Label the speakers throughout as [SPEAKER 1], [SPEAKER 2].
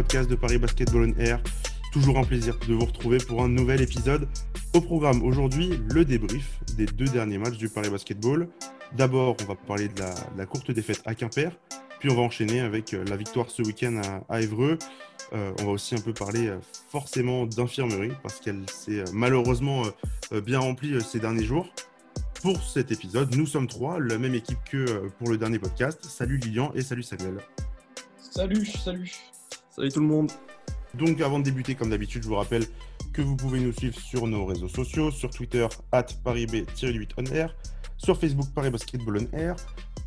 [SPEAKER 1] podcast de Paris Basketball on Air. Toujours un plaisir de vous retrouver pour un nouvel épisode. Au programme aujourd'hui, le débrief des deux derniers matchs du Paris Basketball. D'abord, on va parler de la, courte défaite à Quimper, puis on va enchaîner avec euh, la victoire ce week-end à, Évreux. Euh, on va aussi un peu parler euh, forcément d'infirmerie, parce qu'elle s'est malheureusement bien remplie ces derniers jours. Pour cet épisode, nous sommes trois, la même équipe que pour le dernier podcast. Salut Lilian et salut Samuel.
[SPEAKER 2] Salut, salut.
[SPEAKER 3] Salut tout le monde.
[SPEAKER 1] Donc avant de débuter, comme d'habitude, je vous rappelle que vous pouvez nous suivre sur nos réseaux sociaux, sur Twitter, at ParisB-8 on air, sur Facebook Paris Basketball on air.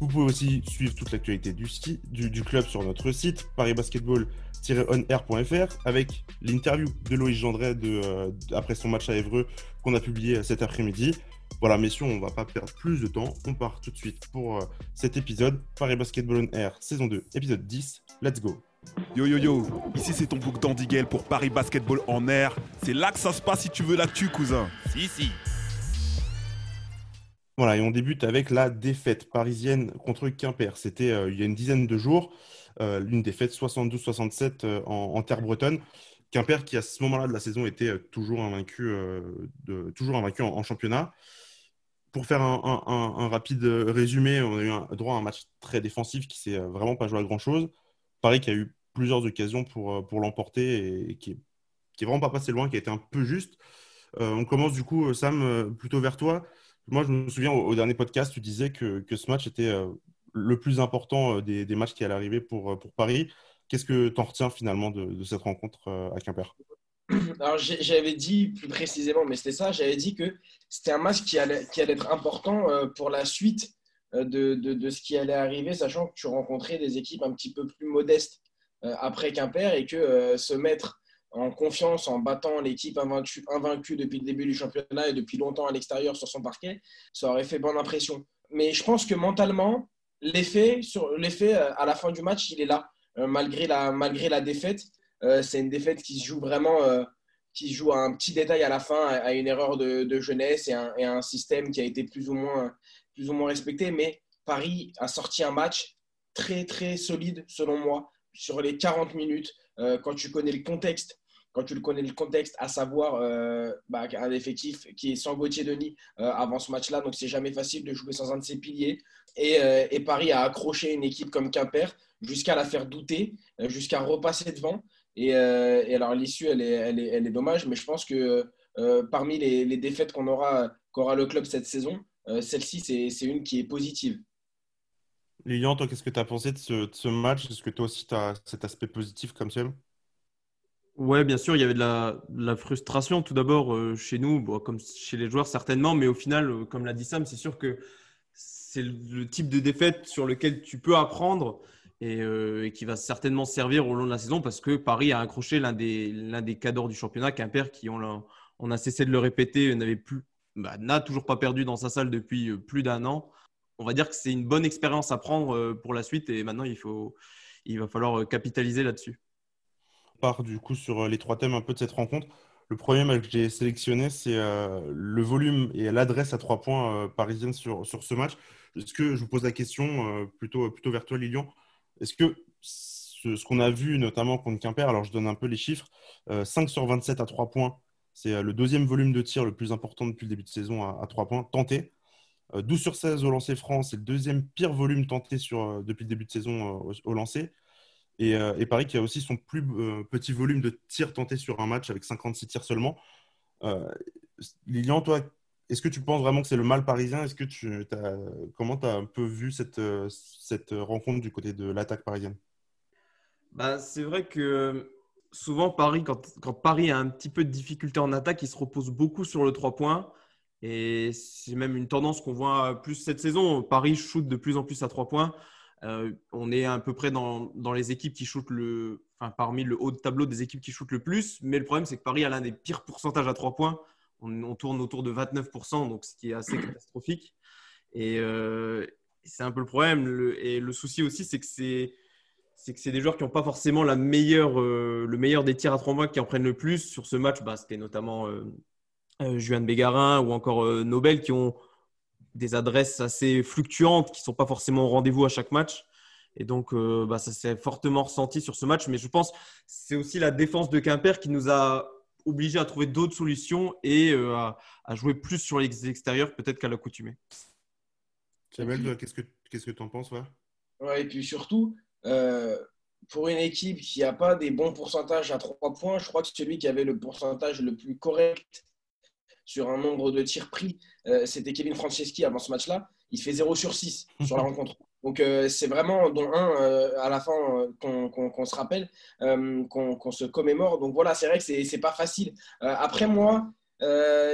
[SPEAKER 1] Vous pouvez aussi suivre toute l'actualité du, du, club sur notre site parisbasketball-onair.fr avec l'interview de Loïs Gendret de, euh, après son match à Évreux qu'on a publié cet après-midi. Voilà, messieurs, on va pas perdre plus de temps. On part tout de suite pour euh, cet épisode. Paris Basketball on Air, saison 2, épisode 10. Let's go.
[SPEAKER 4] Yo yo yo, ici c'est ton bouc d'Andy pour Paris Basketball en air. C'est là que ça se passe si tu veux l'actu, cousin. Si, si.
[SPEAKER 1] Voilà, et on débute avec la défaite parisienne contre Quimper. C'était euh, il y a une dizaine de jours, euh, une défaite 72-67 en, terre bretonne. Quimper qui à ce moment-là de la saison était toujours invaincu, de, toujours invaincu en championnat pour faire un, rapide résumé, on a eu un, droit à un match très défensif qui s'est vraiment pas joué à grand chose. Paris qui a eu plusieurs occasions pour, euh, pour l'emporter et, qui, est, qui est vraiment pas passé loin, qui a été un peu juste. Euh, on commence du coup, Sam, euh, plutôt vers toi. Moi, je me souviens au, dernier podcast, tu disais que, que ce match était le plus important des, des, matchs qui allaient arriver pour, pour Paris. Qu'est-ce que tu en retiens finalement de, cette rencontre à Quimper?
[SPEAKER 2] Alors j'avais dit plus précisément, mais c'était ça, j'avais dit que c'était un match qui allait, qui allait être important pour la suite euh, de, de, ce qui allait arriver, sachant que tu rencontrais des équipes un petit peu plus modestes euh, après Quimper et que se mettre en confiance en battant l'équipe invaincue, invaincue depuis le début du championnat et depuis longtemps à l'extérieur sur son parquet, ça aurait fait bonne impression. Mais je pense que mentalement, l'effet à la fin du match, il est là, malgré, la, malgré la défaite. Euh, c'est une défaite qui se joue vraiment, euh, qui joue à un petit détail à la fin, à une erreur de, jeunesse et un, un, système qui a été plus ou, moins, plus ou moins respecté. Mais Paris a sorti un match très, très solide, selon moi, sur les 40 minutes. Euh, quand tu connais le contexte quand tu connais le contexte, à savoir bah, un effectif qui est sans Gauthier Denis avant ce match-là, donc c'est jamais facile de jouer sans un de ses piliers. Et, Paris a accroché une équipe comme Quimper jusqu'à la faire douter, jusqu'à repasser devant. Euh, et, alors, l'issue, elle est, elle, est, elle est, dommage, mais je pense que euh, parmi les, défaites qu'on aura, qu'aura le club cette saison, euh, celle-ci, c'est une qui est positive.
[SPEAKER 1] Lilian, toi, qu'est-ce que tu as pensé de ce, match? Est-ce que toi aussi, tu as cet aspect positif comme ça
[SPEAKER 3] Ouais, bien sûr, il y avait de la, frustration tout d'abord chez nous, comme chez les joueurs certainement, mais au final, comme l'a dit Sam, c'est sûr que c'est le type de défaite sur lequel tu peux apprendre euh, et, qui va certainement servir au long de la saison parce que Paris a accroché l'un des, l'un des cadors du championnat, Quimper, qui, on, on a cessé de le répéter, n'avait plus, bah, n'a toujours pas perdu dans sa salle depuis euh, plus d'un an. On va dire que c'est une bonne expérience à prendre euh, pour la suite et maintenant il, faut, il va falloir capitaliser là-dessus.
[SPEAKER 1] On part du coup sur les trois thèmes un peu de cette rencontre. Le premier match que j'ai sélectionné, c'est le volume et l'adresse à trois points parisienne sur, sur ce match. Est-ce que je vous pose la question plutôt, plutôt vers toi, Lilian est-ce que ce, qu'on a vu notamment contre Quimper, alors je donne un peu les chiffres, 5 euh, sur 27 à 3 points, c'est euh, le deuxième volume de tir le plus important depuis le début de saison à, 3 points, tenté. 12 euh, sur 16 au lancer franc, c'est le deuxième pire volume tenté sur, depuis le début de saison au, lancer. Et, Paris qui a aussi son plus petit volume de tirs tentés sur un match avec 56 tirs seulement. Lilian, toi, est-ce que tu penses vraiment que c'est le mal parisien? Est-ce que tu comment tu as un peu vu cette, cette rencontre du côté de l'attaque parisienne?
[SPEAKER 3] Bah, C'est vrai que souvent, Paris, quand, Paris a un petit peu de difficulté en attaque, il se repose beaucoup sur le 3 points. Et c'est même une tendance qu'on voit plus cette saison. Paris shoot de plus en plus à 3 points. Euh, on est à peu près dans, dans, les équipes qui shootent le, enfin, parmi le haut de tableau des équipes qui shootent le plus. Mais le problème, c'est que Paris a l'un des pires pourcentages à 3 points on, tourne autour de 29%, donc ce qui est assez catastrophique. Et euh, c'est un peu le problème. et le souci aussi, c'est que c'est c'est que c'est des joueurs qui n'ont pas forcément la meilleure, euh, le meilleur des tirs à trois mois qui en prennent le plus. Sur ce match, bah, c'était notamment euh, Juan Bégarin ou encore Nobel qui ont des adresses assez fluctuantes, qui ne sont pas forcément au rendez-vous à chaque match. Et donc, euh, bah, ça s'est fortement ressenti sur ce match. Mais je pense que c'est aussi la défense de Quimper qui nous a obligés à trouver d'autres solutions et euh, à, jouer plus sur les extérieurs, peut-être qu'à l'accoutumée.
[SPEAKER 1] Jamel, qu'est-ce que tu en penses ouais,
[SPEAKER 2] ouais, Et puis surtout, euh, pour une équipe qui n'a pas des bons pourcentages à trois points, je crois que celui qui avait le pourcentage le plus correct sur un nombre de tirs pris, c'était Kevin Franceschi avant ce match-là. Il fait 0 sur 6 sur la rencontre. Donc, euh, c'est vraiment, dont un, euh, à la fin, euh, qu'on se rappelle, qu'on se commémore. Donc, voilà, c'est vrai que c'est pas facile. après, moi,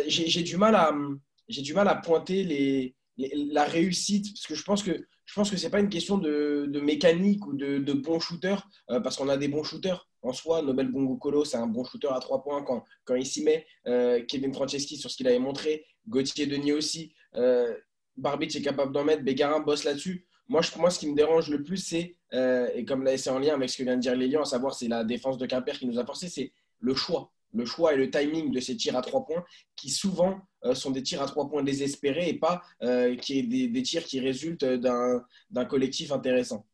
[SPEAKER 2] j'ai du, mal à, du mal à pointer les, la réussite, parce que je pense que je pense que ce n'est pas une question de, mécanique ou de, bons shooters, parce qu'on a des bons shooters en soi. Nobel Bongo c'est un bon shooter à trois points quand, quand il s'y met. Kevin Franceschi, sur ce qu'il avait montré. Gauthier Denis aussi. Barbich est capable d'en mettre. Bégarin bosse là-dessus. Moi, moi, ce qui me dérange le plus, c'est, euh, et comme là, c'est en lien avec ce que vient de dire Lélian, à savoir c'est la défense de Quimper qui nous a forcé, c'est le choix. Le choix et le timing de ces tirs à trois points qui souvent euh, sont des tirs à trois points désespérés et pas euh, qui des, tirs qui résultent d'un collectif intéressant.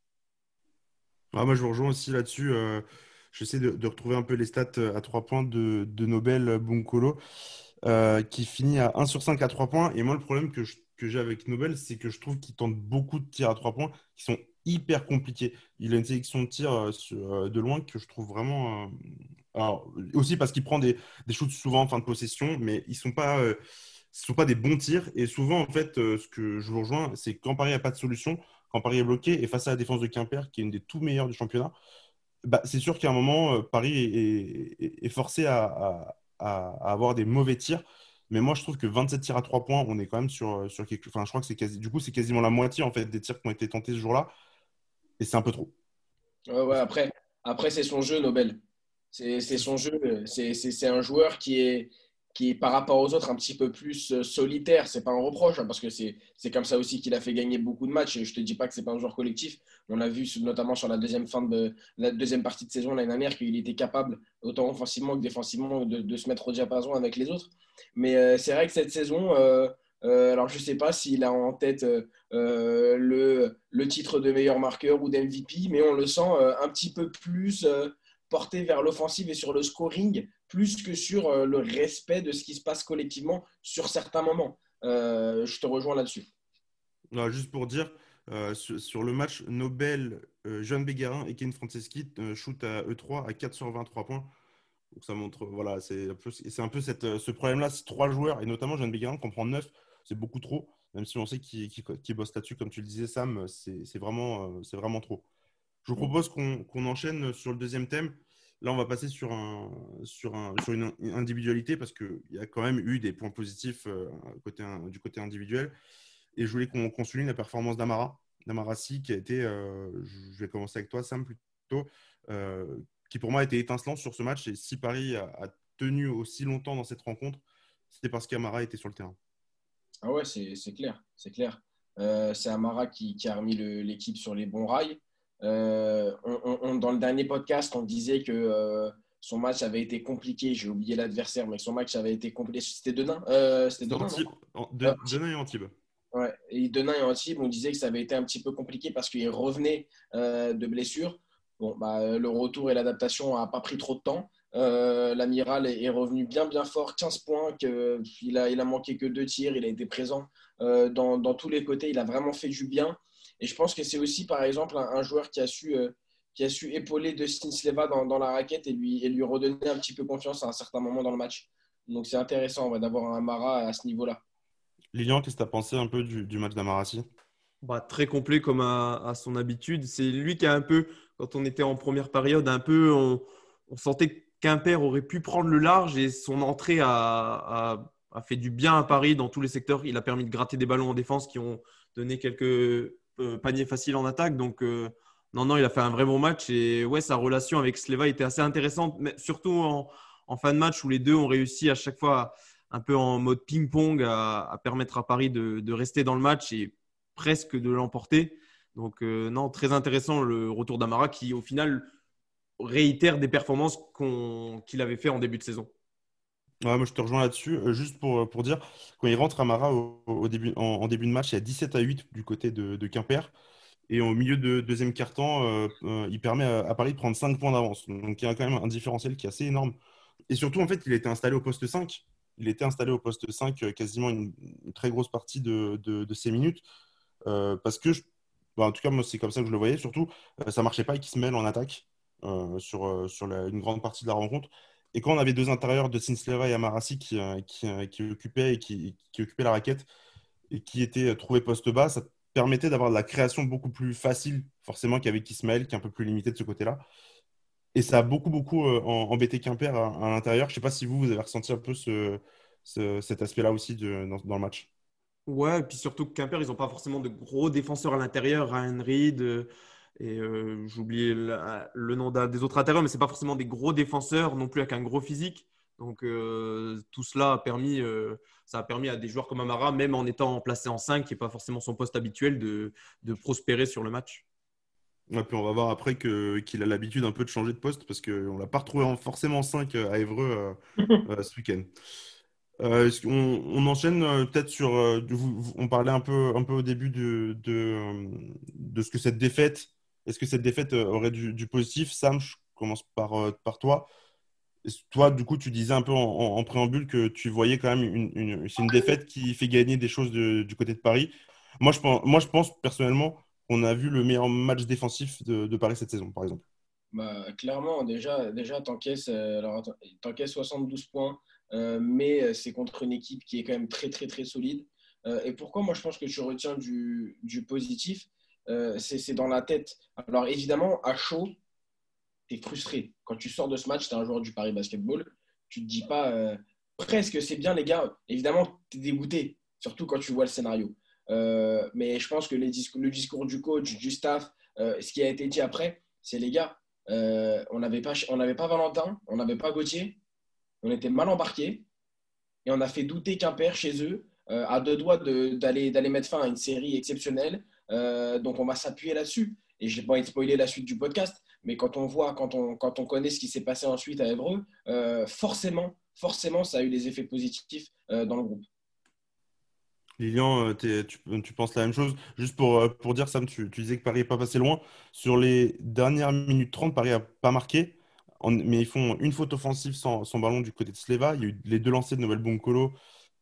[SPEAKER 1] Ah, moi, je vous rejoins aussi là-dessus. J'essaie de, de, retrouver un peu les stats à trois points de, Nobel Bunkolo, qui finit à 1 sur 5 à trois points. Et moi, le problème que j'ai avec Nobel, c'est que je trouve qu'il tente beaucoup de tirs à trois points qui sont hyper compliqués. Il a une sélection de tirs euh, euh, de loin que je trouve vraiment. Euh, alors, aussi parce qu'il prend des, des, shoots souvent en fin de possession, mais ils ne sont, pas, sont pas des bons tirs. Et souvent, en fait, ce que je vous rejoins, c'est quand Paris n'a pas de solution, quand Paris est bloqué et face à la défense de Quimper, qui est une des tout meilleures du championnat, bah, c'est sûr qu'à un moment, Paris est, forcé à, avoir des mauvais tirs. Mais moi, je trouve que 27 tirs à 3 points, on est quand même sur, euh, sur quelque. Enfin, je crois que c'est du coup, c'est quasiment la moitié en fait, des tirs qui ont été tentés ce jour-là. Et c'est un peu trop.
[SPEAKER 2] Ouais, ouais, après, après c'est son jeu, Nobel. C'est son jeu. C'est un joueur qui est, qui par rapport aux autres un petit peu plus euh, solitaire. C'est pas un reproche, hein, parce que c'est comme ça aussi qu'il a fait gagner beaucoup de matchs. Et je te dis pas que c'est pas un joueur collectif. On a vu notamment sur la deuxième, fin de, la deuxième partie de saison l'année dernière qu'il était capable, autant offensivement que défensivement, de, se mettre au diapason avec les autres. Mais euh, c'est vrai que cette saison, euh, alors je sais pas s'il a en tête le, le, titre de meilleur marqueur ou d'MVP, mais on le sent un petit peu plus porté vers l'offensive et sur le scoring plus que sur euh, le respect de ce qui se passe collectivement sur certains moments. Euh, je te rejoins là-dessus.
[SPEAKER 1] juste pour dire, euh, sur, le match, Nobel, Jean Béguerin et Ken Franceschi shoot à E3 à 4 sur 23 points. Donc ça montre, voilà, c'est un peu, c'est un peu cette, ce problème-là. C'est trois joueurs, et notamment Jean Béguerin, qu'on prend 9, c'est beaucoup trop. Même si on sait qu'il qu bosse là-dessus, comme tu le disais, Sam, c'est vraiment, c'est vraiment trop. Je vous propose qu'on enchaîne sur le deuxième thème. Là, on va passer sur, un, sur, un, sur une individualité parce qu'il y a quand même eu des points positifs euh, du côté individuel. Et je voulais qu'on souligne la performance d'Amara. D'Amara Si, qui a été, euh, je vais commencer avec toi, Sam, plutôt, euh, qui pour moi a été étincelant sur ce match. Et si Paris a, tenu aussi longtemps dans cette rencontre, c'était parce qu'Amara était sur le terrain.
[SPEAKER 2] Ah ouais, c'est clair. C'est clair. c'est Amara qui a remis l'équipe sur les bons rails. Euh, dans le dernier podcast, on disait que euh, son match avait été compliqué. J'ai oublié l'adversaire, mais son match avait été compliqué. C'était Denain euh, C'était
[SPEAKER 1] Denain, Denain et Antibes.
[SPEAKER 2] Ouais, et Denain et Antibes, on disait que ça avait été un petit peu compliqué parce qu'il revenait de blessure. Bon, bah, le retour et l'adaptation n'a pas pris trop de temps. L'amiral est revenu bien bien fort, 15 points, que, il, a, il a manqué que deux tirs, il a été présent dans, dans, tous les côtés, il a vraiment fait du bien. Et je pense que c'est aussi, par exemple, un, joueur qui a su, euh, qui a su épauler Dustin Sleva dans, dans, la raquette et lui, et lui redonner un petit peu confiance à un certain moment dans le match. Donc c'est intéressant d'avoir un Mara à ce niveau-là.
[SPEAKER 1] Lilian, qu'est-ce que tu as pensé un peu du, du match d'Amarassi
[SPEAKER 3] bah, Très complet comme à, son habitude. C'est lui qui a un peu, quand on était en première période, un peu, on, on sentait qu'Impair aurait pu prendre le large et son entrée a, a, a, fait du bien à Paris dans tous les secteurs. Il a permis de gratter des ballons en défense qui ont donné quelques panier facile en attaque. Donc, euh, non, non, il a fait un vrai bon match. Et ouais, sa relation avec Sleva était assez intéressante, mais surtout en, fin de match où les deux ont réussi à chaque fois, un peu en mode ping-pong, à, permettre à Paris de, rester dans le match et presque de l'emporter. Donc, euh, non, très intéressant le retour d'Amara qui, au final, réitère des performances qu'il avait fait en début de saison.
[SPEAKER 1] Ouais, moi, je te rejoins là-dessus. Euh, juste pour, pour dire, quand il rentre à Mara au, début, en, début de match, il y a 17 à 8 du côté de, de Quimper. Et au milieu de deuxième quart-temps, il permet à, Paris de prendre 5 points d'avance. Donc il y a quand même un différentiel qui est assez énorme. Et surtout, en fait, il était installé au poste 5. Il était installé au poste 5 quasiment une, très grosse partie de, de, ces minutes. parce que, bah, en tout cas, moi, c'est comme ça que je le voyais. Surtout, ça marchait pas et qu'il se mêle en attaque sur, sur une grande partie de la rencontre. Et quand on avait deux intérieurs de Sinsleva et Amarasi qui, qui, qui, occupaient, et qui, occupaient la raquette et qui étaient trouvés poste bas, ça permettait d'avoir de la création beaucoup plus facile, forcément, qu'avec Ismaël, qui est un peu plus limité de ce côté-là. Et ça a beaucoup, beaucoup euh, embêté Quimper à, l'intérieur. Je ne sais pas si vous, vous avez ressenti un peu ce, cet aspect-là aussi dans, le match.
[SPEAKER 3] Ouais, et puis surtout que Quimper, ils n'ont pas forcément de gros défenseurs à l'intérieur. Ryan Reed, euh, et euh, j'oublie le, nom des autres intérieurs, mais ce n'est pas forcément des gros défenseurs non plus avec un gros physique. Donc tout cela a permis, ça a permis à des joueurs comme Amara, même en étant placé en 5, qui n'est pas forcément son poste habituel, de, de prospérer sur le match.
[SPEAKER 1] Et puis on va voir après qu'il a l'habitude un peu de changer de poste parce qu'on ne l'a pas retrouvé forcément en 5 à Évreux euh, ce week-end. Euh, on, on, enchaîne euh, peut-être sur. on parlait un peu, un peu au début de, de, ce que cette défaite. Est-ce que cette défaite aurait du, positif? Sam, je commence par, par toi. Toi, du coup, tu disais un peu en, préambule que tu voyais quand même une, une défaite qui fait gagner des choses du côté de Paris. Moi, je pense, moi, je pense personnellement on a vu le meilleur match défensif de, Paris cette saison, par exemple
[SPEAKER 2] bah, Clairement, déjà, déjà t'encaisses, euh, 72 points, euh, mais euh, c'est contre une équipe qui est quand même très, très, très solide. Euh, et pourquoi moi je pense que tu retiens du, positif? C'est, dans la tête. Alors évidemment, à chaud, tu es frustré. Quand tu sors de ce match, tu es un joueur du Paris Basketball, tu te dis pas presque c'est bien les gars. Évidemment, tu es dégoûté, surtout quand tu vois le scénario. Euh, mais je pense que le discours du coach, du staff, euh, ce qui a été dit après, c'est les gars, euh, on n'avait pas, pas Valentin, on n'avait pas Gauthier, on était mal embarqués et on a fait douter Quimper chez eux, à deux doigts d'aller mettre fin à une série exceptionnelle. Donc on va s'appuyer là-dessus. Et je n'ai pas envie de spoiler la suite du podcast, mais quand on voit, quand on, quand on connaît ce qui s'est passé ensuite à Évreux, forcément, forcément, ça a eu des effets positifs dans le groupe.
[SPEAKER 1] Lilian, euh, tu, penses la même chose? Juste pour, euh, pour dire, Sam, tu, disais que Paris n'est pas passé loin. Sur les dernières minutes 30, Paris n'a pas marqué, mais ils font une faute offensive sans, ballon du côté de Sleva. Il y a eu les deux lancers de Noël Boncolo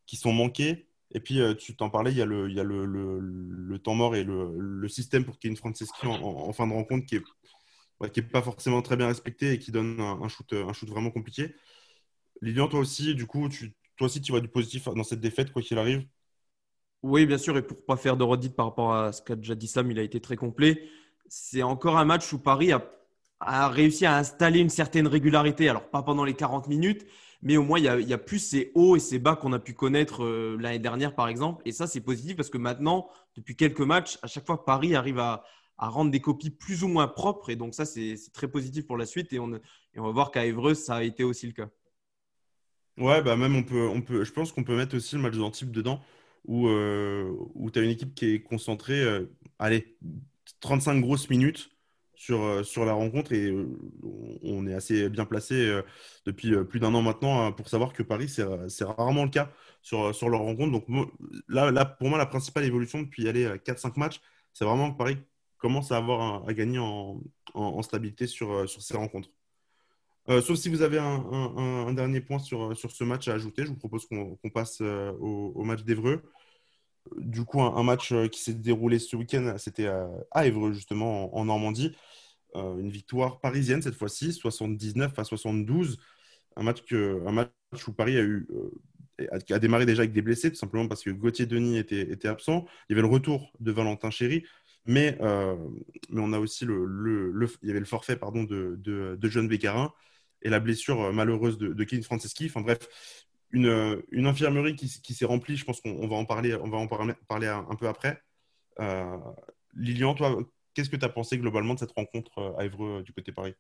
[SPEAKER 1] qui sont manqués. Et puis, euh, tu t'en parlais, il y a le, y temps mort et le, système pour Kevin Franceschi en, en, fin de rencontre qui n'est qui est pas forcément très bien respecté et qui donne un, shoot, un shoot vraiment compliqué. Lilian, toi aussi, du coup, tu, toi aussi, tu vois du positif dans cette défaite, quoi qu'il arrive?
[SPEAKER 3] Oui, bien sûr, et pour ne pas faire de redite par rapport à ce qu'a déjà dit Sam, il a été très complet. C'est encore un match où Paris a, réussi à installer une certaine régularité. Alors, pas pendant les 40 minutes, mais au moins, il y a, plus ces hauts et ces bas qu'on a pu connaître euh, l'année dernière, par exemple. Et ça, c'est positif parce que maintenant, depuis quelques matchs, à chaque fois, Paris arrive à, rendre des copies plus ou moins propres. Et donc, ça, c'est très positif pour la suite. Et on, va voir qu'à Évreux, ça a été aussi le cas.
[SPEAKER 1] Ouais, bah même on peut, on peut, je pense qu'on peut mettre aussi le match d'Antibes dedans où, euh, tu as une équipe qui est concentrée, euh, allez, 35 grosses minutes sur, euh, sur la rencontre et on est assez bien placé depuis plus d'un an maintenant pour savoir que Paris, c'est rarement le cas sur, sur leur rencontre. Donc là, pour moi, la principale évolution depuis aller 4-5 matchs, c'est vraiment que Paris commence à avoir à gagner en, stabilité sur, sur ces rencontres. sauf si vous avez un, dernier point sur, ce match à ajouter, je vous propose qu'on passe au, match d'Evreux du coup, un, match euh, qui s'est déroulé ce week-end, c'était à Évreux, justement, en, Normandie. Euh, une victoire parisienne cette fois-ci, 79 à 72. Un match, un match où Paris a, eu, euh, a, démarré déjà avec des blessés, tout simplement parce que Gauthier Denis était, absent. Il y avait le retour de Valentin Chéry, mais, mais on a aussi le, il y avait le forfait pardon, de, de, John Bécarin et la blessure malheureuse de, de Kevin Franceschi. Enfin bref, une, infirmerie qui, s'est remplie. Je pense qu'on va en parler, on va en parler, un, peu après. Euh, Lilian, toi, qu'est-ce que tu as pensé globalement de cette rencontre euh, à Évreux euh, du côté Paris?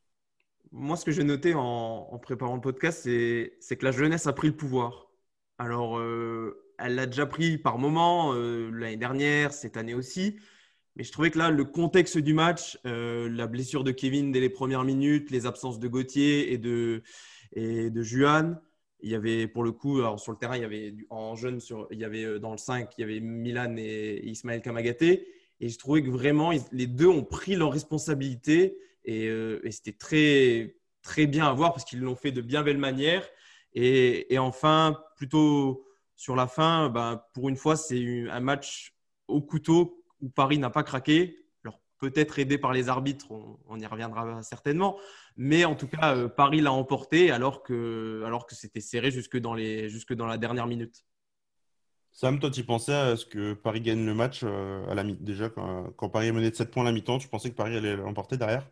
[SPEAKER 3] Moi, ce que j'ai noté en, préparant le podcast, c'est que la jeunesse a pris le pouvoir. Alors, elle l'a déjà pris par moment, l'année dernière, cette année aussi. Mais je trouvais que là, le contexte du match, la blessure de Kevin dès les premières minutes, les absences de Gauthier et de, et de Juan, il y avait pour le coup, sur le terrain, il y avait en jeune, sur, il y avait euh, dans le 5, il y avait Milan et Ismaël Kamagaté. Et je trouvais que vraiment, les deux ont pris leurs responsabilités et, euh, et c'était très, très bien à voir parce qu'ils l'ont fait de bien belle manière. Et, et, enfin, plutôt sur la fin, ben, pour une fois, c'est un match au couteau où Paris n'a pas craqué. Peut-être aidé par les arbitres, on, y reviendra certainement. Mais en tout cas, euh, Paris l'a emporté alors que, alors que c'était serré jusque dans, les, jusque dans la dernière minute.
[SPEAKER 1] Sam, toi, tu pensais à ce que Paris gagne le match euh, à la déjà quand, Paris est mené de 7 points à la mi-temps, tu pensais que Paris allait l'emporter derrière?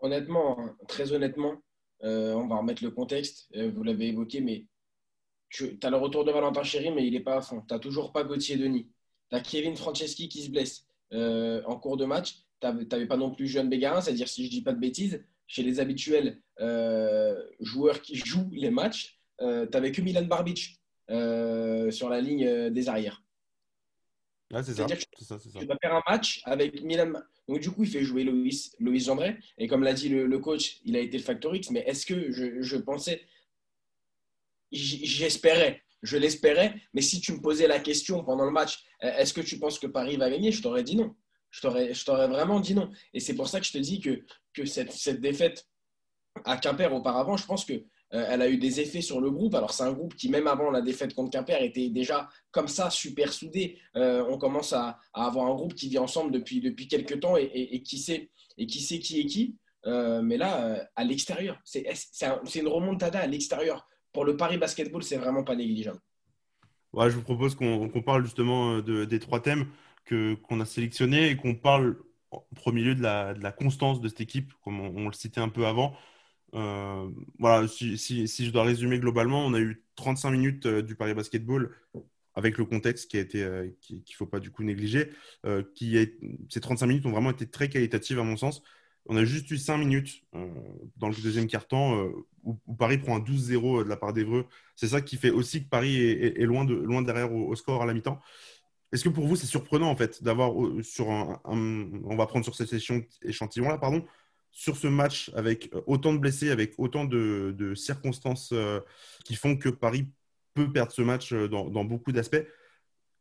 [SPEAKER 2] Honnêtement, hein, très honnêtement, euh, on va remettre le contexte. vous l'avez évoqué, mais tu as le retour de Valentin Chéry, mais il n'est pas à fond. Tu n'as toujours pas Gauthier Denis. Tu as Kevin Franceschi qui se blesse en cours de match. Tu n'avais pas non plus Jeanne Bégarin, c'est-à-dire, si je ne dis pas de bêtises, chez les habituels euh, joueurs qui jouent les matchs, euh, tu n'avais que Milan Barbic euh, sur la ligne des arrières.
[SPEAKER 1] c'est ça.
[SPEAKER 2] Tu vas faire un match avec Milan. Donc, du coup, il fait jouer Loïs, Loïs Gendré. Et comme l'a dit le, coach, il a été le factor X. Mais est-ce que je, je pensais. J'espérais, je l'espérais. Mais si tu me posais la question pendant le match, est-ce que tu penses que Paris va gagner Je t'aurais dit non je t'aurais vraiment dit non. Et c'est pour ça que je te dis que, que cette, cette, défaite à Quimper auparavant, je pense qu'elle euh, elle a eu des effets sur le groupe. Alors, c'est un groupe qui, même avant la défaite contre Quimper, était déjà comme ça, super soudé. Euh, on commence à, avoir un groupe qui vit ensemble depuis, depuis quelques temps et, qui, sait, et qui sait qui est qui. Euh, mais là, à l'extérieur, c'est une remontada à l'extérieur. Pour le Paris Basketball, c'est vraiment pas négligeable.
[SPEAKER 1] Je vous propose qu'on parle justement de, des trois thèmes qu'on a sélectionné et qu'on parle en premier lieu de la, constance de cette équipe, comme on, le citait un peu avant. Euh, voilà, si, je dois résumer globalement, on a eu 35 minutes euh, du Paris Basketball avec le contexte qui a été euh, qu'il ne faut pas du coup négliger. qui est, ces 35 minutes ont vraiment été très qualitatives à mon sens. On a juste eu 5 minutes dans le deuxième quart-temps où, Paris prend un 12-0 de la part d'Evreux. C'est ça qui fait aussi que Paris est, loin, de, loin derrière au, score à la mi-temps. Est-ce que pour vous, c'est surprenant en fait d'avoir euh, sur un, on va prendre sur cette échantillon là, pardon, sur ce match avec euh, autant de blessés, avec autant de, circonstances euh, qui font que Paris peut perdre ce match dans, beaucoup d'aspects?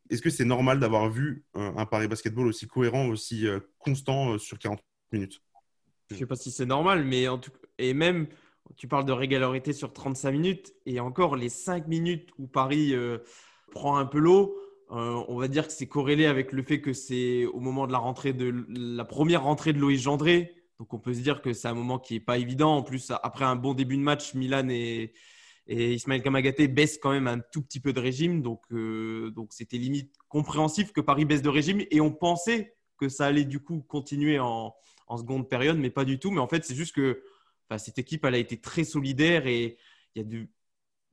[SPEAKER 1] Est-ce que c'est normal d'avoir vu un, Paris basketball aussi cohérent, aussi constant sur 40 minutes?
[SPEAKER 3] Je sais pas si c'est normal, mais en tout et même tu parles de régularité sur 35 minutes et encore les 5 minutes où Paris prend un peu l'eau euh, on va dire que c'est corrélé avec le fait que c'est au moment de la rentrée de la première rentrée de Loïs Gendré. Donc on peut se dire que c'est un moment qui n'est pas évident. En plus, après un bon début de match, Milan et, Ismaël Kamagaté baissent quand même un tout petit peu de régime. Donc euh, donc c'était limite compréhensif que Paris baisse de régime. Et on pensait que ça allait du coup continuer en, seconde période, mais pas du tout. Mais en fait, c'est juste que cette équipe, elle a été très solidaire et il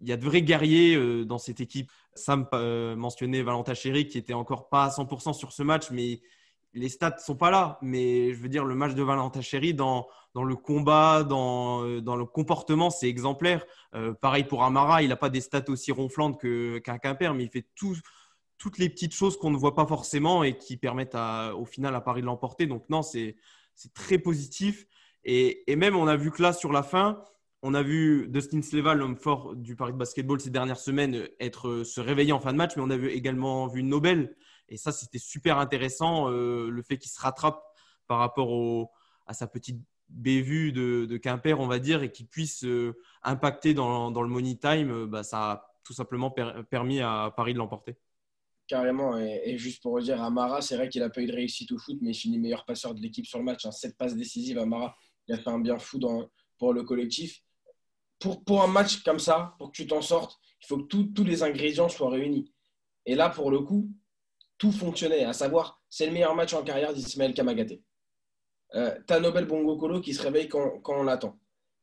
[SPEAKER 3] y a de vrais guerriers euh, dans cette équipe. Sam euh, mentionnait Valentin Chéry qui était encore pas à 100% sur ce match, mais les stats sont pas là. Mais je veux dire, le match de Valentin Chéry dans, le combat, dans, euh, dans le comportement, c'est exemplaire. pareil pour Amara, il n'a pas des stats aussi ronflantes qu'un Quimper, mais il fait toutes les petites choses qu'on ne voit pas forcément et qui permettent au final à Paris de l'emporter. Donc non, c'est très positif. Et, même, on a vu que là, sur la fin, on a vu Dustin Sleva, l'homme fort du Paris de basketball ces dernières semaines, être, euh, se réveiller en fin de match, mais on a également vu Nobel. Et ça, c'était super intéressant, euh, le fait qu'il se rattrape par rapport à sa petite bévue de, de, Quimper, on va dire, et qu'il puisse euh, impacter dans, le money time, bah, ça a tout simplement permis à Paris de l'emporter.
[SPEAKER 2] Carrément. Et, juste pour dire, Amara, c'est vrai qu'il n'a pas eu de réussite au foot, mais il finit meilleur passeur de l'équipe sur le match. Hein. Sept passes décisives, Amara, il a fait un bien fou pour le collectif pour, pour, un match comme ça, pour que tu t'en sortes, il faut que tous les ingrédients soient réunis. Et là, pour le coup, tout fonctionnait, à savoir, c'est le meilleur match en carrière d'Ismaël Kamagaté. Euh, as Nobel Bongokolo qui se réveille quand, quand on l'attend.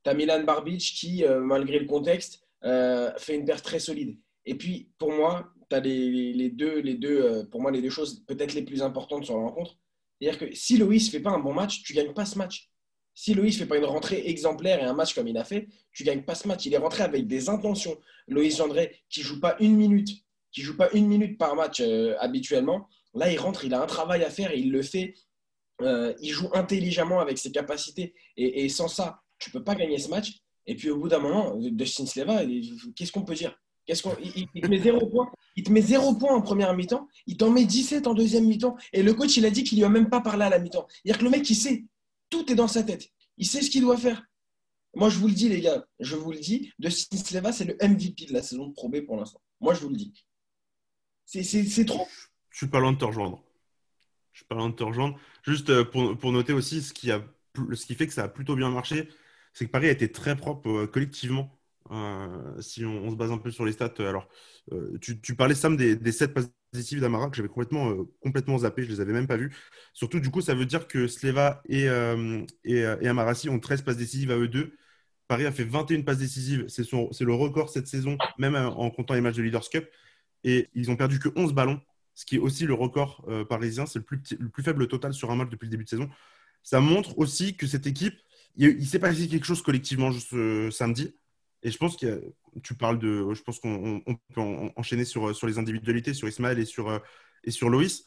[SPEAKER 2] as Milan Barbic qui, euh, malgré le contexte, euh, fait une perte très solide. Et puis, pour moi, as les, les, deux, les deux, euh, pour moi, les deux choses peut-être les plus importantes sur la rencontre. C'est-à-dire que si Loïs ne fait pas un bon match, tu ne gagnes pas ce match. Si Loïs ne fait pas une rentrée exemplaire et un match comme il a fait, tu ne gagnes pas ce match. Il est rentré avec des intentions. Loïs Gendré, qui joue pas une minute, qui joue pas une minute par match euh, habituellement, là, il rentre, il a un travail à faire il le fait. Euh, il joue intelligemment avec ses capacités. Et, sans ça, tu ne peux pas gagner ce match. Et puis au bout d'un moment, de Sleva, qu'est-ce qu'on peut dire? Qu'on, il, met zéro point. Il te met 0 points en première mi-temps, il t'en met 17 en deuxième mi-temps. Et le coach, il a dit qu'il lui a même pas parlé à la mi-temps. C'est-à-dire que le mec, il sait. Tout est dans sa tête. Il sait ce qu'il doit faire. Moi, je vous le dis, les gars, je vous le dis, de Sleva, c'est le MVP de la saison de Pro B pour l'instant. Moi, je vous le dis. C'est trop.
[SPEAKER 1] Je suis pas loin de te rejoindre. Je suis pas loin de te rejoindre. Juste euh, pour, pour noter aussi ce qui, a, ce qui fait que ça a plutôt bien marché, c'est que Paris a été très propre euh, collectivement. Euh, si on, se base un peu sur les stats, alors tu, tu, parlais Sam des, des 7 passes décisives d'Amara que j'avais complètement, complètement zappé, je les avais même pas vues. Surtout, du coup, ça veut dire que Sleva et, et, Amarasi ont 13 passes décisives à eux deux. Paris a fait 21 passes décisives, c'est le record cette saison, même en comptant les matchs de Leaders Cup. Et ils ont perdu que 11 ballons, ce qui est aussi le record parisien, c'est le plus, le plus faible total sur un match depuis le début de saison. Ça montre aussi que cette équipe, il, s'est passé quelque chose collectivement juste euh, samedi. Et je pense que tu parles de. Je pense qu'on peut enchaîner sur, sur les individualités, sur Ismaël et sur, euh, et sur Loïs.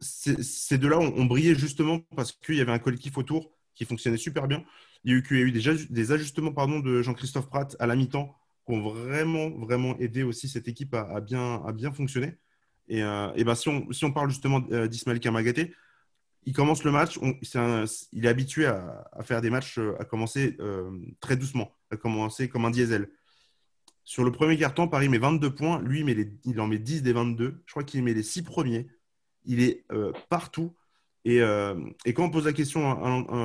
[SPEAKER 1] Ces deux-là ont, brillé justement parce qu'il y avait un collectif autour qui fonctionnait super bien. Il y a eu, eu des, ajustements pardon, de Jean-Christophe Pratt à la mi-temps qui ont vraiment, vraiment aidé aussi cette équipe à, bien, à bien fonctionner. Et, euh, ben, si, on, si on parle justement d'Ismaël Kamagaté, il commence le match, il est habitué à, faire des matchs, euh, à commencer euh, très doucement, à commencer comme un diesel. Sur le premier carton, Paris met 22 points, lui il en met 10 des 22, je crois qu'il met les 6 premiers, il est euh, partout. Et, quand on pose la question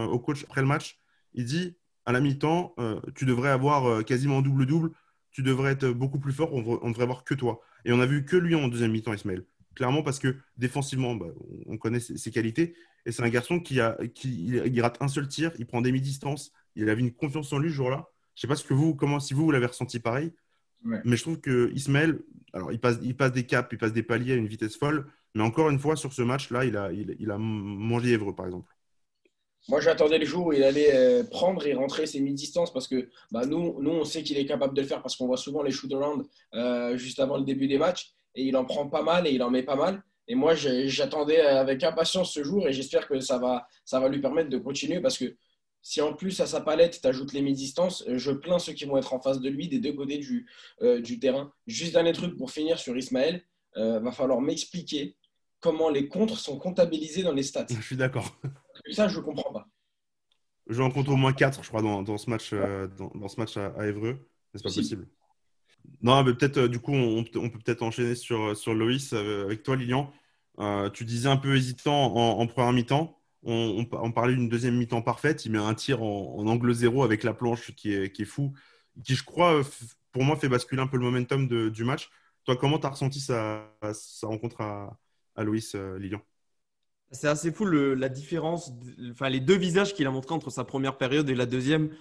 [SPEAKER 1] au coach après le match, il dit à la mi-temps, tu devrais avoir quasiment double-double, tu devrais être beaucoup plus fort, on, ne devrait voir que toi. Et on a vu que lui en deuxième mi-temps, Ismaël clairement parce que défensivement, bah, on connaît ses, qualités. Et c'est un garçon qui, a, qui il, rate un seul tir, il prend des mi-distances, il avait une confiance en lui ce jour-là. Je sais pas ce que vous, comment, si vous, vous l'avez ressenti pareil, mais je trouve que Ismaël, alors il passe, il passe des caps, il passe des paliers à une vitesse folle, mais encore une fois, sur ce match-là, il a, il, a mangé Évreux, par exemple.
[SPEAKER 2] Moi, j'attendais le jour où il allait euh, prendre et rentrer ses mi-distances parce que bah, nous, nous, on sait qu'il est capable de le faire parce qu'on voit souvent les shoot-around euh, juste avant le début des matchs et il en prend pas mal et il en met pas mal. Et moi, j'attendais avec impatience ce jour et j'espère que ça va, ça va lui permettre de continuer parce que si en plus à sa palette, tu ajoutes les mi-distances, je plains ceux qui vont être en face de lui des deux côtés du, euh, du terrain. Juste dernier truc pour finir sur Ismaël, euh, va falloir m'expliquer comment les contres sont comptabilisés dans les stats.
[SPEAKER 1] Je suis d'accord.
[SPEAKER 2] Ça, je ne comprends pas.
[SPEAKER 1] J'en compte au moins 4, je crois, dans, dans ce match, euh, dans, ce match à, à Évreux. C'est pas possible. Non, mais peut-être, euh, du coup, on, peut peut-être enchaîner sur, sur Loïs euh, avec toi, Lilian. Euh, tu disais un peu hésitant en, première mi-temps. On, parlait d'une deuxième mi-temps parfaite. Il met un tir en, angle zéro avec la planche qui est, fou, qui, je crois, pour moi, fait basculer un peu le momentum du match. Toi, comment tu as ressenti sa, rencontre à, Loïs, Lilian?
[SPEAKER 3] C'est assez fou la différence, enfin, les deux visages qu'il a montré entre sa première période et la deuxième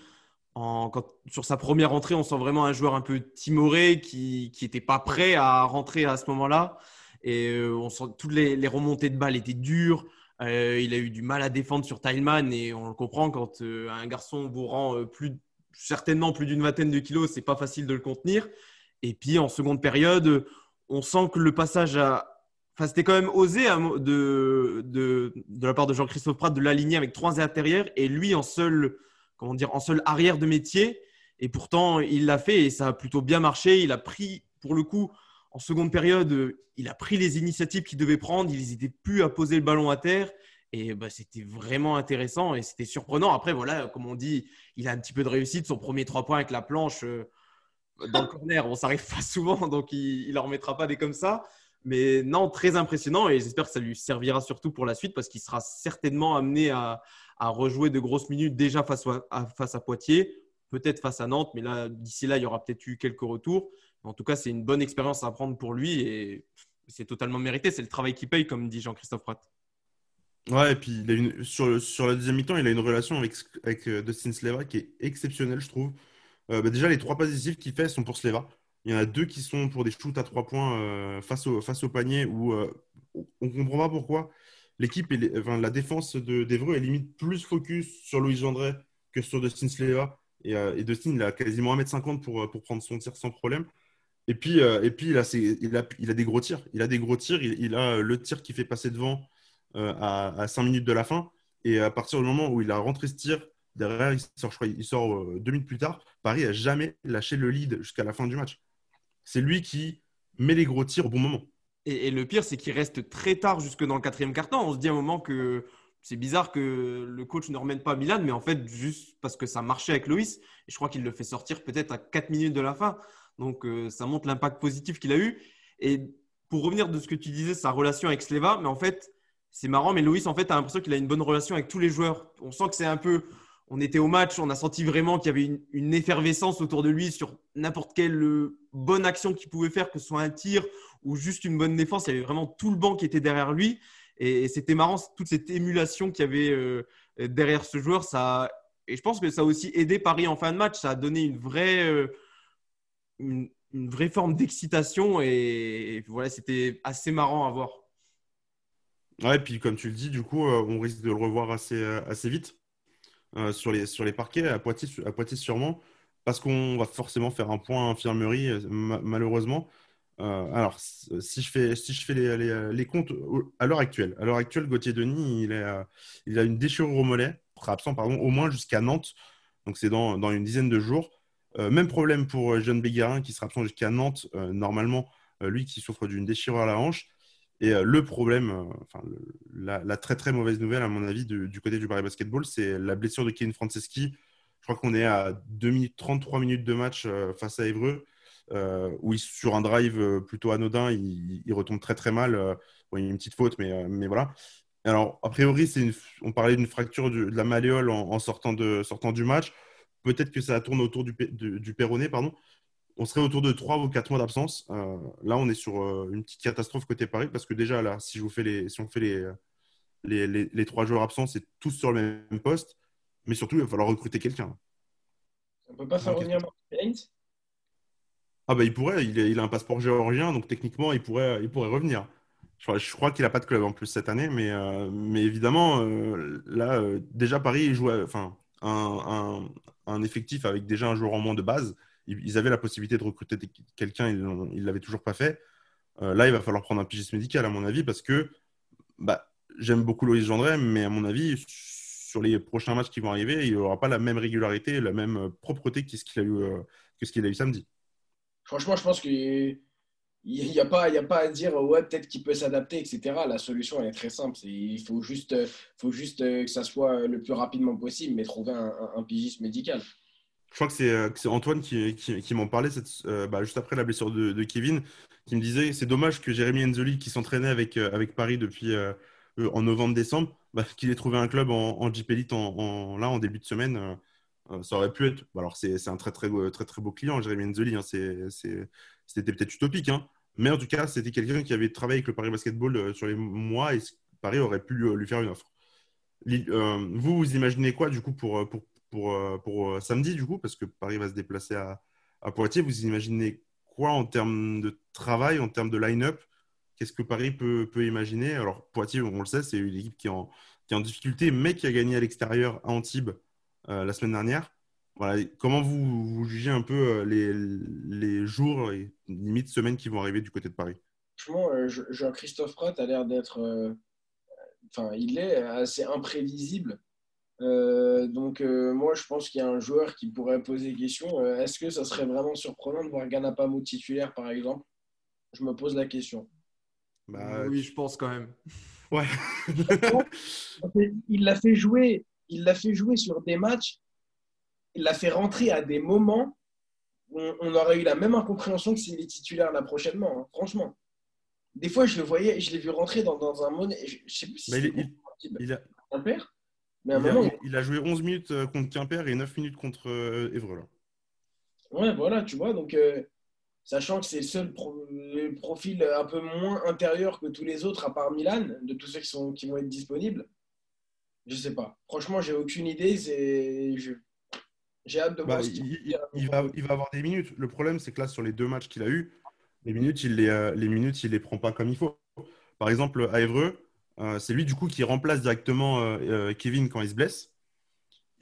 [SPEAKER 3] sur sa première entrée, on sent vraiment un joueur un peu timoré qui n'était pas prêt à rentrer à ce moment-là. Et euh, on sent toutes les, remontées de balles étaient dures. Euh, il a eu du mal à défendre sur Tilman et on le comprend quand euh, un garçon vous rend plus, certainement plus d'une vingtaine de kilos, c'est pas facile de le contenir. Et puis en seconde période, on sent que le passage a. Enfin, c'était quand même osé hein, de, la part de Jean-Christophe Prat de l'aligner avec trois intérieurs et lui en seul comment dire, en seul arrière de métier. Et pourtant, il l'a fait et ça a plutôt bien marché. Il a pris, pour le coup, en seconde période, il a pris les initiatives qu'il devait prendre. Il n'hésitait plus à poser le ballon à terre. Et bah, c'était vraiment intéressant et c'était surprenant. Après, voilà, comme on dit, il a un petit peu de réussite. Son premier trois points avec la planche euh, dans le corner, on s'arrive pas souvent, donc il ne remettra pas des comme ça. Mais non, très impressionnant et j'espère que ça lui servira surtout pour la suite parce qu'il sera certainement amené à, à rejouer de grosses minutes déjà face à, face à Poitiers, peut-être face à Nantes, mais là, d'ici là, il y aura peut-être eu quelques retours. En tout cas, c'est une bonne expérience à prendre pour lui et c'est totalement mérité. C'est le travail qui paye, comme dit Jean-Christophe Pratt.
[SPEAKER 1] Ouais, et puis sur, sur la deuxième mi-temps, il a une relation avec, avec euh, Dustin Sleva qui est exceptionnelle, je trouve. Euh, bah, déjà, les trois passes décisives qu'il fait sont pour Sleva. Il y en a deux qui sont pour des shoots à trois points euh, face, au, face au panier où on ne comprend pas pourquoi l'équipe, enfin, la défense d'Evreux est limite plus focus sur Louis Gendré que sur Dustin Sleva. Et, euh, et, Dustin, il a quasiment 1m50 pour, euh, pour prendre son tir sans problème. Et puis, euh, et puis il, a il, a, il, a, des gros tirs. Il a des gros tirs. Il, a le tir qui fait passer devant à, à, 5 minutes de la fin. Et à partir du moment où il a rentré ce tir, derrière, il sort, je crois, il sort deux minutes plus tard. Paris n'a jamais lâché le lead jusqu'à la fin du match. C'est lui qui met les gros tirs au bon moment.
[SPEAKER 3] Et, le pire, c'est qu'il reste très tard jusque dans le quatrième quart-temps. On se dit à un moment que c'est bizarre que le coach ne remène pas Milan, mais en fait, juste parce que ça marchait avec Loïs, et je crois qu'il le fait sortir peut-être à 4 minutes de la fin. Donc, euh, ça montre l'impact positif qu'il a eu. Et pour revenir de ce que tu disais, sa relation avec Sleva, mais en fait, c'est marrant, mais Loïs, en fait, a l'impression qu'il a une bonne relation avec tous les joueurs. On sent que c'est un peu. On était au match, on a senti vraiment qu'il y avait une, effervescence autour de lui sur n'importe quelle euh, bonne action qu'il pouvait faire, que ce soit un tir ou juste une bonne défense. Il y avait vraiment tout le banc qui était derrière lui. Et, c'était marrant, toute cette émulation qu'il y avait euh, derrière ce joueur. Ça, et je pense que ça a aussi aidé Paris en fin de match. Ça a donné une vraie, euh, une, vraie forme d'excitation. Et, voilà, c'était assez marrant à voir.
[SPEAKER 1] Ouais, et puis comme tu le dis, du coup, on risque de le revoir assez, assez vite sur, les, sur les parquets, à Poitiers, à Poitiers sûrement, parce qu'on va forcément faire un point infirmerie, malheureusement. Euh, alors, si je fais, si je fais les, les, comptes à l'heure actuelle, à l'heure actuelle, Gauthier Denis, il, est, il a une déchirure au mollet, sera absent pardon, au moins jusqu'à Nantes, donc c'est dans, dans, une dizaine de jours. Euh, même problème pour euh, John Béguerin qui sera absent jusqu'à Nantes, normalement, lui qui souffre d'une déchirure à la hanche. Et le problème, enfin, la, très très mauvaise nouvelle à mon avis du, du côté du Paris Basketball, c'est la blessure de Kevin Franceschi. Je crois qu'on est à 2 minutes 33 minutes de match face à Évreux. Euh, où sur un drive euh, plutôt anodin, il, retombe très très mal. Euh, il y a une petite faute, mais, voilà. Alors, a priori, on parlait d'une fracture de, la malléole en, sortant, du match. Peut-être que ça tourne autour du, du péroné, pardon. On serait autour de 3 ou 4 mois d'absence. là, on est sur une petite catastrophe côté Paris parce que déjà, là, si, je vous fais les, si on fait les, les, les, les trois joueurs absents, c'est tous sur le même poste. Mais surtout, il va falloir recruter quelqu'un.
[SPEAKER 2] On ne peut pas faire revenir
[SPEAKER 1] ah bah il pourrait, il, a un passeport géorgien, donc techniquement il pourrait, il pourrait revenir. Je, crois qu'il n'a pas de club en plus cette année, mais, euh, mais évidemment, euh, là, euh, déjà Paris joue enfin, un, un, effectif avec déjà un joueur en moins de base. Ils, avaient la possibilité de recruter quelqu'un, ils ne l'avaient toujours pas fait. là, il va falloir prendre un pigiste médical, à mon avis, parce que bah, j'aime beaucoup Loïs Gendré, mais à mon avis, sur les prochains matchs qui vont arriver, il n'aura pas la même régularité, la même propreté que ce qu'il a, eu, qu'il a eu samedi.
[SPEAKER 2] Franchement, je pense qu'il n'y a, pas, a pas à dire ouais, peut-être qu'il peut s'adapter, etc. La solution, elle est très simple. il faut juste, faut juste euh, que ça soit le plus rapidement possible, mais trouver un, pigiste médical.
[SPEAKER 1] Je crois que c'est euh, Antoine qui, m'en parlait euh, bah, juste après la blessure de, Kevin, qui me disait c'est dommage que Jérémy Enzoli, qui s'entraînait avec, avec Paris depuis en novembre-décembre, bah, qu'il ait trouvé un club en, en Elite en, là, en début de semaine. Euh, ça aurait pu être. Alors, c'est un très, très, très, très beau client, Jérémy Enzeli. Hein, c'était peut-être utopique. Hein. Mais en tout cas, c'était quelqu'un qui avait travaillé avec le Paris Basketball euh, sur les mois et Paris aurait pu lui, faire une offre. Euh, vous, vous imaginez quoi, du coup, pour, pour, pour, pour, samedi, du coup, parce que Paris va se déplacer à, Poitiers Vous imaginez quoi en termes de travail, en termes de line-up? Qu'est-ce que Paris peut, imaginer? Alors, Poitiers, on le sait, c'est une équipe qui est, en, difficulté, mais qui a gagné à l'extérieur à Antibes euh, la semaine dernière. Voilà, comment vous, jugez un peu euh, les, jours et limite semaines qui vont arriver du côté de Paris?
[SPEAKER 2] Franchement, euh, Jean-Christophe Pratt a l'air d'être. Enfin, il est assez imprévisible. Donc, moi, je pense qu'il y a un joueur qui pourrait poser question. Est-ce que ça serait vraiment surprenant de voir Ganapamo titulaire, par exemple? Je me pose la question.
[SPEAKER 3] Bah, oui, je pense quand même.
[SPEAKER 1] Ouais.
[SPEAKER 2] il l'a fait jouer il l'a fait jouer sur des matchs, il l'a fait rentrer à des moments où on, aurait eu la même incompréhension que s'il est titulaire là prochainement, hein, franchement. Des fois, je le voyais, je l'ai vu rentrer dans, dans un monnaie. Je, ne sais plus si
[SPEAKER 1] c'est il, a, Quimper, mais à un moment, il, a joué 11 minutes euh, contre Quimper et 9 minutes contre euh, Évreux.
[SPEAKER 2] Ouais, voilà, tu vois, donc euh, sachant que c'est le seul profil un peu moins intérieur que tous les autres, à part Milan, de tous ceux qui, sont, qui vont être disponibles. Je sais pas. Franchement, j'ai aucune idée. J'ai hâte de voir
[SPEAKER 1] bah, ce il, il, va, il va avoir des minutes. Le problème, c'est que là, sur les deux matchs qu'il a eu, les minutes, il les, les minutes, il les prend pas comme il faut. Par exemple, à Evreux, euh, c'est lui du coup qui remplace directement euh, Kevin quand il se blesse.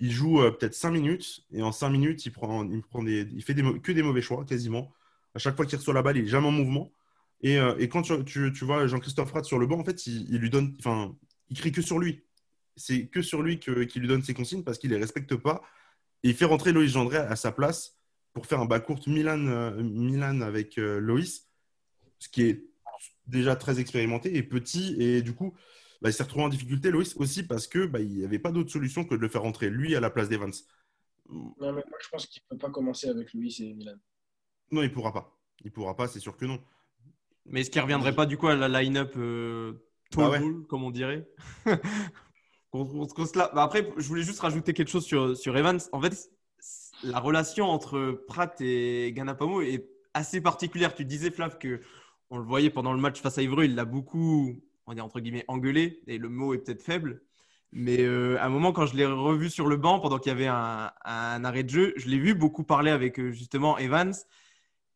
[SPEAKER 1] Il joue peut-être 5 minutes et en 5 minutes, il prend, il prend des, il fait des, que des mauvais choix quasiment. À chaque fois qu'il reçoit la balle, il est jamais en mouvement. Et, quand tu, vois Jean-Christophe Rat sur le banc, en fait, il, lui donne, enfin, il crie que sur lui c'est que sur lui qu'il lui donne ses consignes parce qu'il les respecte pas. Et il fait rentrer Loïs Gendré à sa place pour faire un bas court Milan, euh, Milan avec euh, Loïs. ce qui est déjà très expérimenté et petit. Et du coup, bah, il s'est retrouvé en difficulté, Loïs, aussi parce que bah, il n'y avait pas d'autre solution que de le faire rentrer lui à la place d'Evans.
[SPEAKER 2] Non, mais moi, je pense qu'il ne peut pas commencer avec Luis et Milan.
[SPEAKER 1] Non, il ne pourra pas. Il ne pourra pas, c'est sûr que non.
[SPEAKER 3] Mais est-ce qu'il ne reviendrait pas du coup à la line-up euh,
[SPEAKER 1] Bah ouais.
[SPEAKER 3] comme on dirait? Bah après, je voulais juste rajouter quelque chose sur, sur Evans. En fait, la relation entre Pratt et Ganapamo est assez particulière. Tu disais, Flav, que on le voyait pendant le match face à Ivreux, il l'a beaucoup, on dire entre guillemets, engueulé. Et le mot est peut-être faible. Mais euh, à un moment, quand je l'ai revu sur le banc pendant qu'il y avait un, arrêt de jeu, je l'ai vu beaucoup parler avec euh, justement Evans.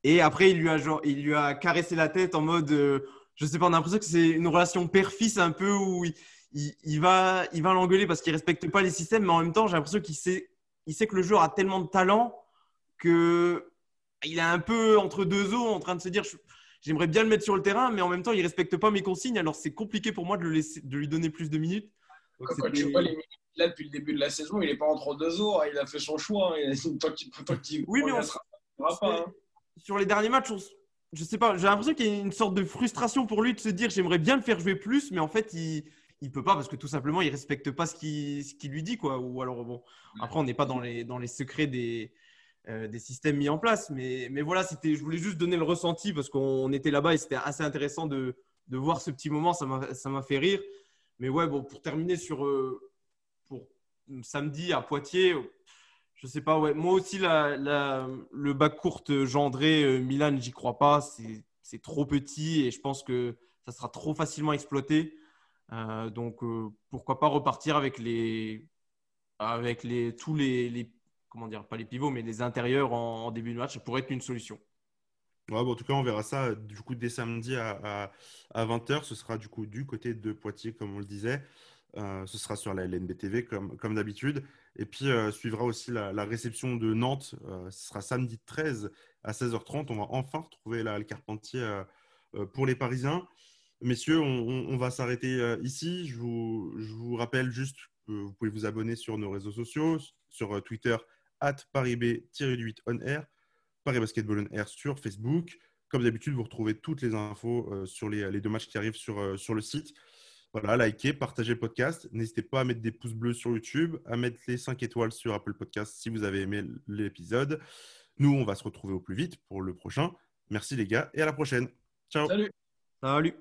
[SPEAKER 3] Et après, il lui a, genre, il lui a caressé la tête en mode, euh, je sais pas, on a l'impression que c'est une relation père-fils un peu où il va, il va l'engueuler parce qu'il respecte pas les systèmes, mais en même temps, j'ai l'impression qu'il sait, il sait que le joueur a tellement de talent que il est un peu entre deux eaux en train de se dire, je- j'aimerais bien le mettre sur le terrain, mais en même temps, il respecte pas mes consignes. Alors c'est compliqué pour moi de, le laisser, de lui donner plus de minutes. Donc,
[SPEAKER 2] Quand, tu vois les minutes a depuis le début de la saison, il n'est pas entre deux eaux. hein. Il a fait son choix. hein. Il- Tant qu'il tant qu'il-
[SPEAKER 3] Oui, mais on-
[SPEAKER 2] il sera pas. hein.
[SPEAKER 3] sur les derniers matchs, on je sais pas, j'ai l'impression qu'il y a une sorte de frustration pour lui de se dire j'aimerais bien le faire jouer plus, mais en fait il il peut pas parce que tout simplement il respecte pas ce qu'il ce qu'il lui dit quoi. Ou alors bon, après on n'est pas dans les dans les secrets des des systèmes mis en place, mais mais voilà c'était, je voulais juste donner le ressenti parce qu'on était là-bas et c'était assez intéressant de de voir ce petit moment, ça m'a fait rire. Mais ouais bon pour terminer sur euh, pour samedi à Poitiers. Je sais pas, ouais. Moi aussi, la, le bac courte Gendré, euh, Milan, j'y crois pas. C'est trop petit et je pense que ça sera trop facilement exploité. Euh, donc, euh, pourquoi pas repartir avec les, avec les, tous les- comment dire, pas les pivots, mais les intérieurs en, début de match. Ça pourrait être une solution.
[SPEAKER 1] Ouais, bon, en tout cas, on verra ça du coup dès samedi à, à, 20h. Ce sera du coup du côté de Poitiers, comme on le disait. Euh, ce sera sur la LNBTV comme, comme d'habitude. Et puis euh, suivra aussi la, la réception de Nantes. Euh, ce sera samedi 13 à 16h30. On va enfin retrouver là, le Carpentier euh, euh, pour les Parisiens. Messieurs, on, va s'arrêter euh, ici. Je vous, je vous rappelle juste que vous pouvez vous abonner sur nos réseaux sociaux, sur euh, Twitter, at ParisB-8 on air. Paris Basketball on Air sur Facebook. Comme d'habitude, vous retrouvez toutes les infos euh, sur les, les deux matchs qui arrivent sur, euh, sur le site. Voilà, likez, partagez le podcast. N'hésitez pas à mettre des pouces bleus sur YouTube, à mettre les 5 étoiles sur Apple Podcast si vous avez aimé l'épisode. Nous, on va se retrouver au plus vite pour le prochain. Merci les gars et à la prochaine. Ciao.
[SPEAKER 2] Salut.
[SPEAKER 3] Salut!